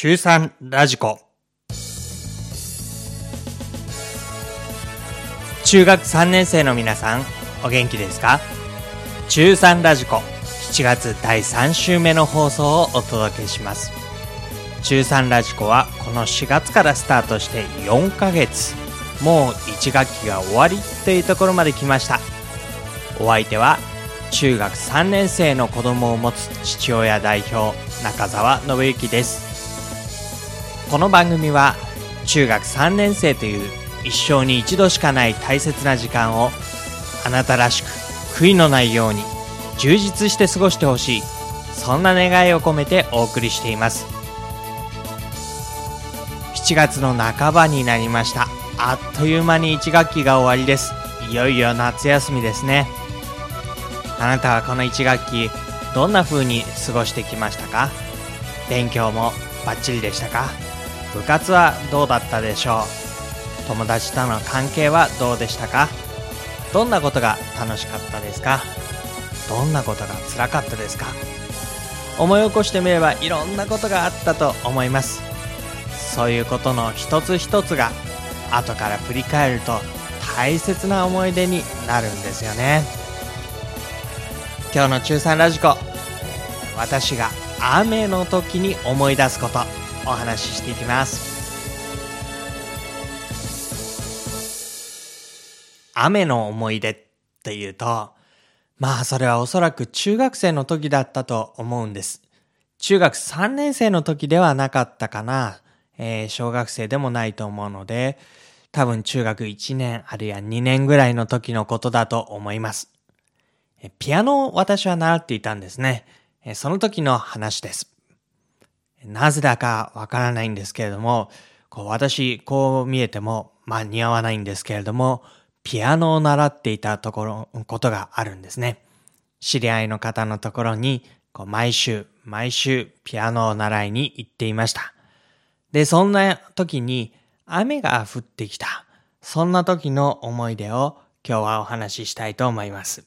中3ラジコ。中学3年生の皆さんお元気ですか？中3ラジコ7月第3週目の放送をお届けします。中3ラジコはこの4月からスタートして4ヶ月。もう1学期が終わりというところまで来ました。お相手は中学3年生の子供を持つ父親代表中澤信之です。この番組は中学3年生という一生に一度しかない大切な時間をあなたらしく悔いのないように充実して過ごしてほしいそんな願いを込めてお送りしています。7月の半ばになりました。あっという間に1学期が終わりです。いよいよ夏休みですね。あなたはこの1学期どんな風に過ごしてきましたか？勉強もバッチリでしたか？部活はどうだったでしょう？友達との関係はどうでしたか？どんなことが楽しかったですか？どんなことが辛かったですか？思い起こしてみればいろんなことがあったと思います。そういうことの一つ一つが後から振り返ると大切な思い出になるんですよね。今日の中3ラジコ私が雨の時に思い出すこと。お話ししていきます。雨の思い出っていうとまあそれはおそらく中学生の時だったと思うんです。中学3年生の時ではなかったかな、えー、小学生でもないと思うので多分中学1年あるいは2年ぐらいの時のことだと思います。ピアノを私は習っていたんですね。その時の話です。なぜだかわからないんですけれども、こう私、こう見えても、まあ似合わないんですけれども、ピアノを習っていたところ、ことがあるんですね。知り合いの方のところに、こう毎週、毎週ピアノを習いに行っていました。で、そんな時に雨が降ってきた。そんな時の思い出を今日はお話ししたいと思います。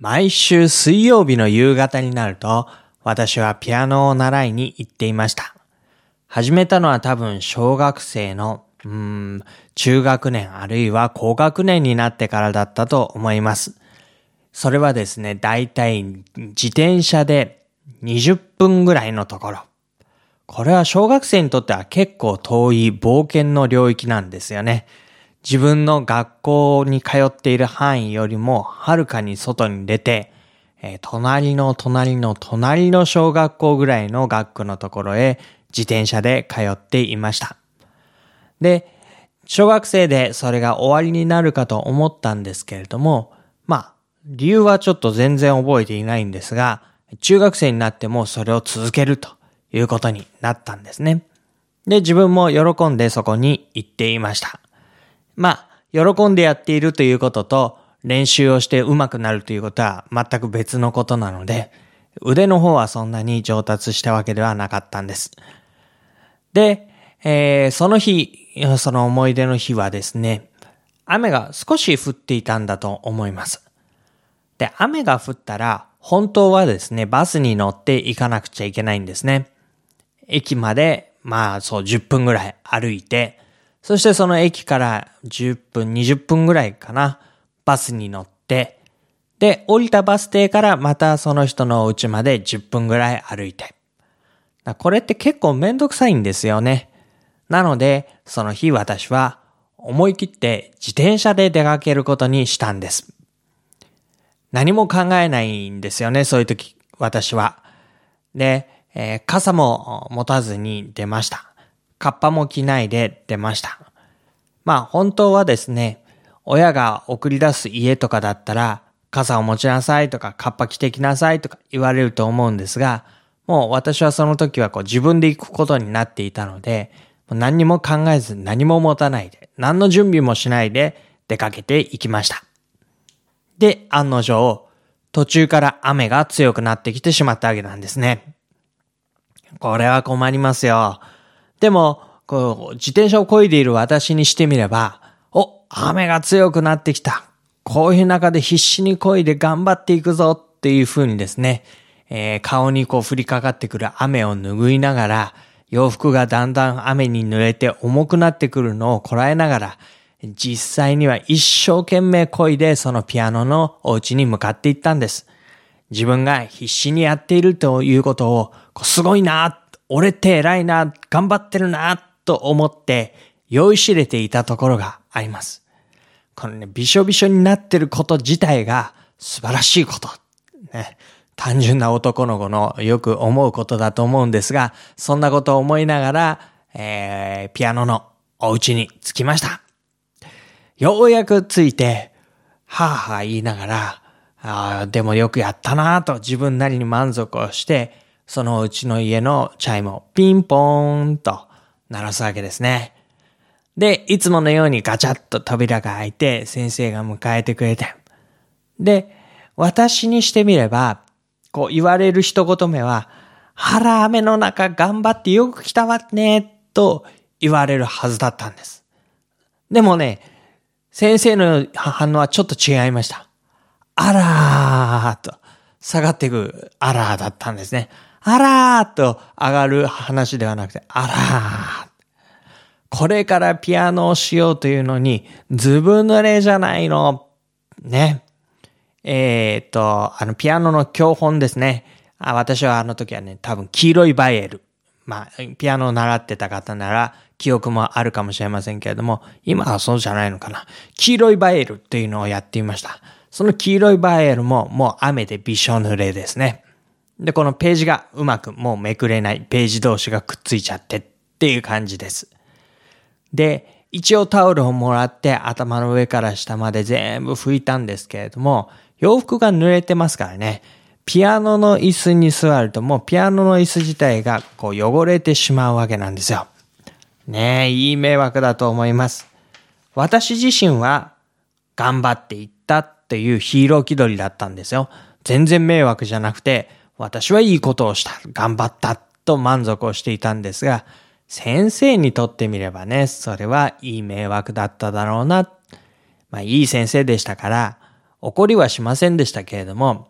毎週水曜日の夕方になると、私はピアノを習いに行っていました。始めたのは多分小学生の、うーん、中学年あるいは高学年になってからだったと思います。それはですね、だいたい自転車で20分ぐらいのところ。これは小学生にとっては結構遠い冒険の領域なんですよね。自分の学校に通っている範囲よりもはるかに外に出て、えー、隣の隣の隣の小学校ぐらいの学区のところへ自転車で通っていました。で、小学生でそれが終わりになるかと思ったんですけれども、まあ、理由はちょっと全然覚えていないんですが、中学生になってもそれを続けるということになったんですね。で、自分も喜んでそこに行っていました。まあ、喜んでやっているということと、練習をして上手くなるということは全く別のことなので、腕の方はそんなに上達したわけではなかったんです。で、えー、その日、その思い出の日はですね、雨が少し降っていたんだと思います。で、雨が降ったら、本当はですね、バスに乗って行かなくちゃいけないんですね。駅まで、まあそう10分ぐらい歩いて、そしてその駅から10分、20分ぐらいかな、バスに乗って、で、降りたバス停からまたその人の家まで10分ぐらい歩いて。これって結構めんどくさいんですよね。なので、その日私は思い切って自転車で出かけることにしたんです。何も考えないんですよね、そういう時、私は。で、えー、傘も持たずに出ました。カッパも着ないで出ました。まあ本当はですね、親が送り出す家とかだったら、傘を持ちなさいとか、カッパ着てきなさいとか言われると思うんですが、もう私はその時はこう自分で行くことになっていたので、もう何にも考えず何も持たないで、何の準備もしないで出かけていきました。で、案の定、途中から雨が強くなってきてしまったわけなんですね。これは困りますよ。でも、こう、自転車を漕いでいる私にしてみれば、お、雨が強くなってきた。こういう中で必死に漕いで頑張っていくぞっていう風にですね、えー、顔にこう降りかかってくる雨を拭いながら、洋服がだんだん雨に濡れて重くなってくるのをこらえながら、実際には一生懸命漕いでそのピアノのお家に向かっていったんです。自分が必死にやっているということを、すごいな、俺って偉いな、頑張ってるな、と思って酔いしれていたところがあります。このね、びしょびしょになってること自体が素晴らしいこと。ね。単純な男の子のよく思うことだと思うんですが、そんなことを思いながら、えー、ピアノのお家に着きました。ようやく着いて、はぁはぁ言いながら、あでもよくやったなぁと自分なりに満足をして、そのうちの家のチャイムをピンポーンと鳴らすわけですね。で、いつものようにガチャッと扉が開いて先生が迎えてくれて。で、私にしてみれば、こう言われる一言目は、腹雨の中頑張ってよく来たわね、と言われるはずだったんです。でもね、先生の反応はちょっと違いました。あらーと下がっていくあらーだったんですね。あらーと上がる話ではなくて、あらー。これからピアノをしようというのに、ずぶ濡れじゃないの。ね。えっ、と、あの、ピアノの教本ですね。あ私はあの時はね、多分黄色いバイエル。まあ、ピアノを習ってた方なら記憶もあるかもしれませんけれども、今はそうじゃないのかな。黄色いバイエルっていうのをやっていました。その黄色いバイエルももう雨でびしょ濡れですね。で、このページがうまくもうめくれないページ同士がくっついちゃってっていう感じです。で、一応タオルをもらって頭の上から下まで全部拭いたんですけれども、洋服が濡れてますからね。ピアノの椅子に座るともうピアノの椅子自体がこう汚れてしまうわけなんですよ。ねえ、いい迷惑だと思います。私自身は頑張っていったっていうヒーロー気取りだったんですよ。全然迷惑じゃなくて、私はいいことをした、頑張ったと満足をしていたんですが、先生にとってみればね、それはいい迷惑だっただろうな。まあいい先生でしたから、怒りはしませんでしたけれども、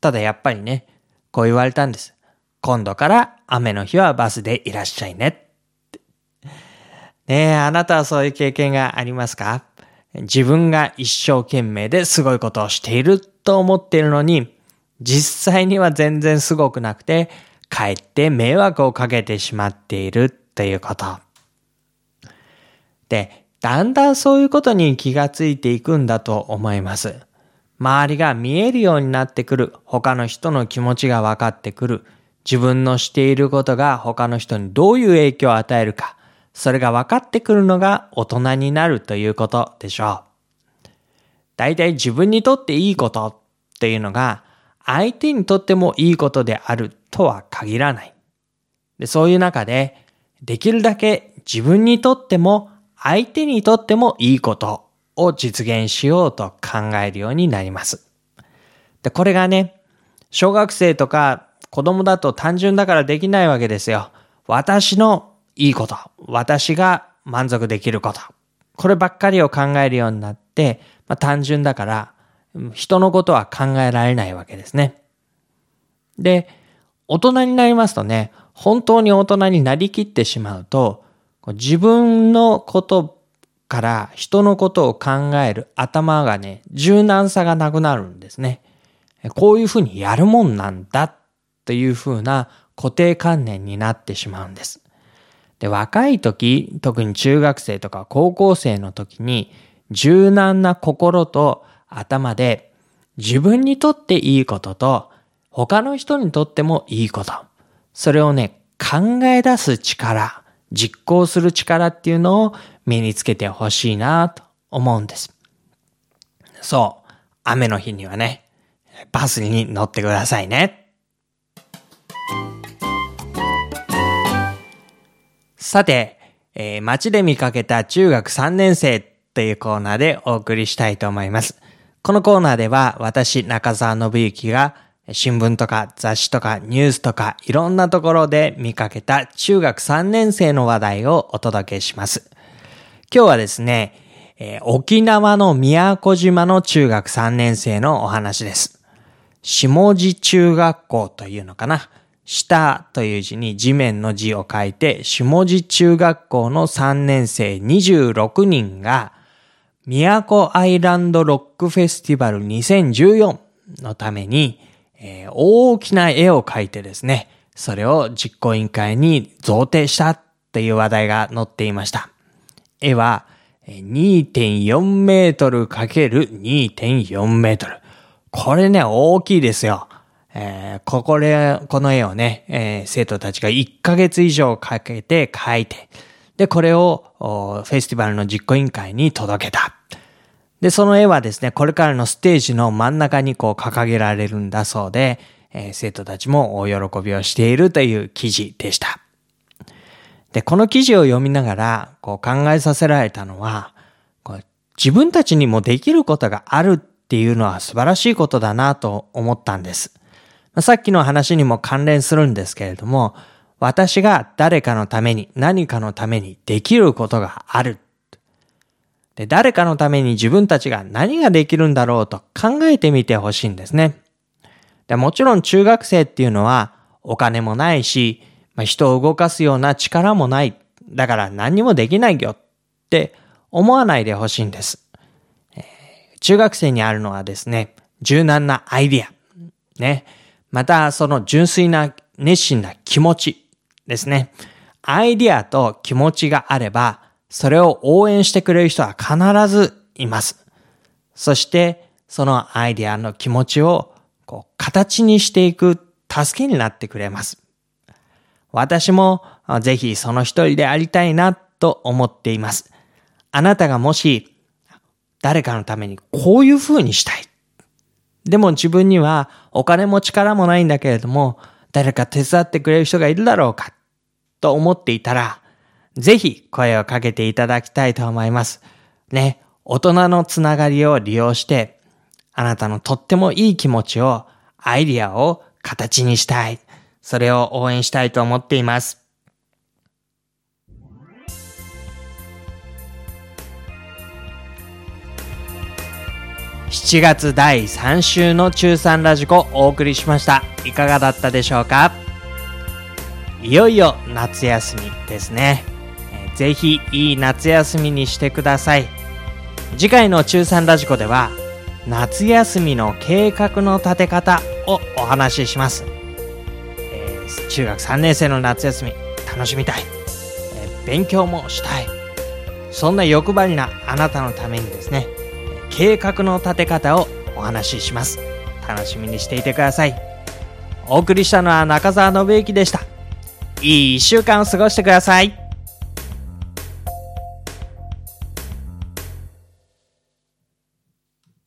ただやっぱりね、こう言われたんです。今度から雨の日はバスでいらっしゃいね。ねえ、あなたはそういう経験がありますか？自分が一生懸命ですごいことをしていると思っているのに、実際には全然すごくなくて、かえって迷惑をかけてしまっているということ。で、だんだんそういうことに気がついていくんだと思います。周りが見えるようになってくる、他の人の気持ちが分かってくる、自分のしていることが他の人にどういう影響を与えるか、それが分かってくるのが大人になるということでしょう。大体自分にとっていいことっていうのが相手にとってもいいことであるとは限らない。でそういう中でできるだけ自分にとっても相手にとってもいいことを実現しようと考えるようになります。で、これがね、小学生とか子供だと単純だからできないわけですよ。私のいいこと、私が満足できること。こればっかりを考えるようになって、まあ、単純だから、人のことは考えられないわけですね。で、大人になりますとね、本当に大人になりきってしまうと、自分のことから人のことを考える頭がね、柔軟さがなくなるんですね。こういうふうにやるもんなんだというふうな固定観念になってしまうんです。で、若い時、特に中学生とか高校生の時に柔軟な心と頭で自分にとっていいことと他の人にとってもいいこと。それをね、考え出す力、実行する力っていうのを身につけてほしいなと思うんです。そう。雨の日にはね、バスに乗ってくださいね。さて、えー、街で見かけた中学3年生というコーナーでお送りしたいと思います。このコーナーでは私、中澤信之が新聞とか雑誌とかニュースとかいろんなところで見かけた中学3年生の話題をお届けします。今日はですね、えー、沖縄の宮古島の中学3年生のお話です。下地中学校というのかな？下という字に地面の字を書いて、下地中学校の3年生26人が、宮古アイランドロックフェスティバル2014のために、えー、大きな絵を描いてですね、それを実行委員会に贈呈したという話題が載っていました。絵は、2.4メートル ×2.4 メートル。これね、大きいですよ。えー、ここで、この絵をね、えー、生徒たちが1ヶ月以上かけて描いて、で、これをフェスティバルの実行委員会に届けた。で、その絵はですね、これからのステージの真ん中にこう掲げられるんだそうで、えー、生徒たちも大喜びをしているという記事でした。で、この記事を読みながら、こう考えさせられたのは、こう自分たちにもできることがあるっていうのは素晴らしいことだなと思ったんです。さっきの話にも関連するんですけれども、私が誰かのために、何かのためにできることがある。で、誰かのために自分たちが何ができるんだろうと考えてみてほしいんですね。でもちろん中学生っていうのはお金もないし、まあ、人を動かすような力もない。だから何にもできないよって思わないでほしいんです。えー、中学生にあるのはですね、柔軟なアイディア。ね。また、その純粋な熱心な気持ちですね。アイディアと気持ちがあれば、それを応援してくれる人は必ずいます。そして、そのアイディアの気持ちをこう形にしていく助けになってくれます。私もぜひその一人でありたいなと思っています。あなたがもし誰かのためにこういう風にしたい。でも自分にはお金も力もないんだけれども、誰か手伝ってくれる人がいるだろうかと思っていたら、ぜひ声をかけていただきたいと思います。ね、大人のつながりを利用して、あなたのとってもいい気持ちを、アイディアを形にしたい。それを応援したいと思っています。7月第3週の中3ラジコお送りしました。いかがだったでしょうか？いよいよ夏休みですね。ぜひいい夏休みにしてください。次回の中3ラジコでは夏休みの計画の立て方をお話しします。え中学3年生の夏休み楽しみたい、えー、勉強もしたいそんな欲張りなあなたのためにですね計画の立て方をお話しします楽しみにしていてくださいお送りしたのは中澤信之でしたいい1週間を過ごしてください。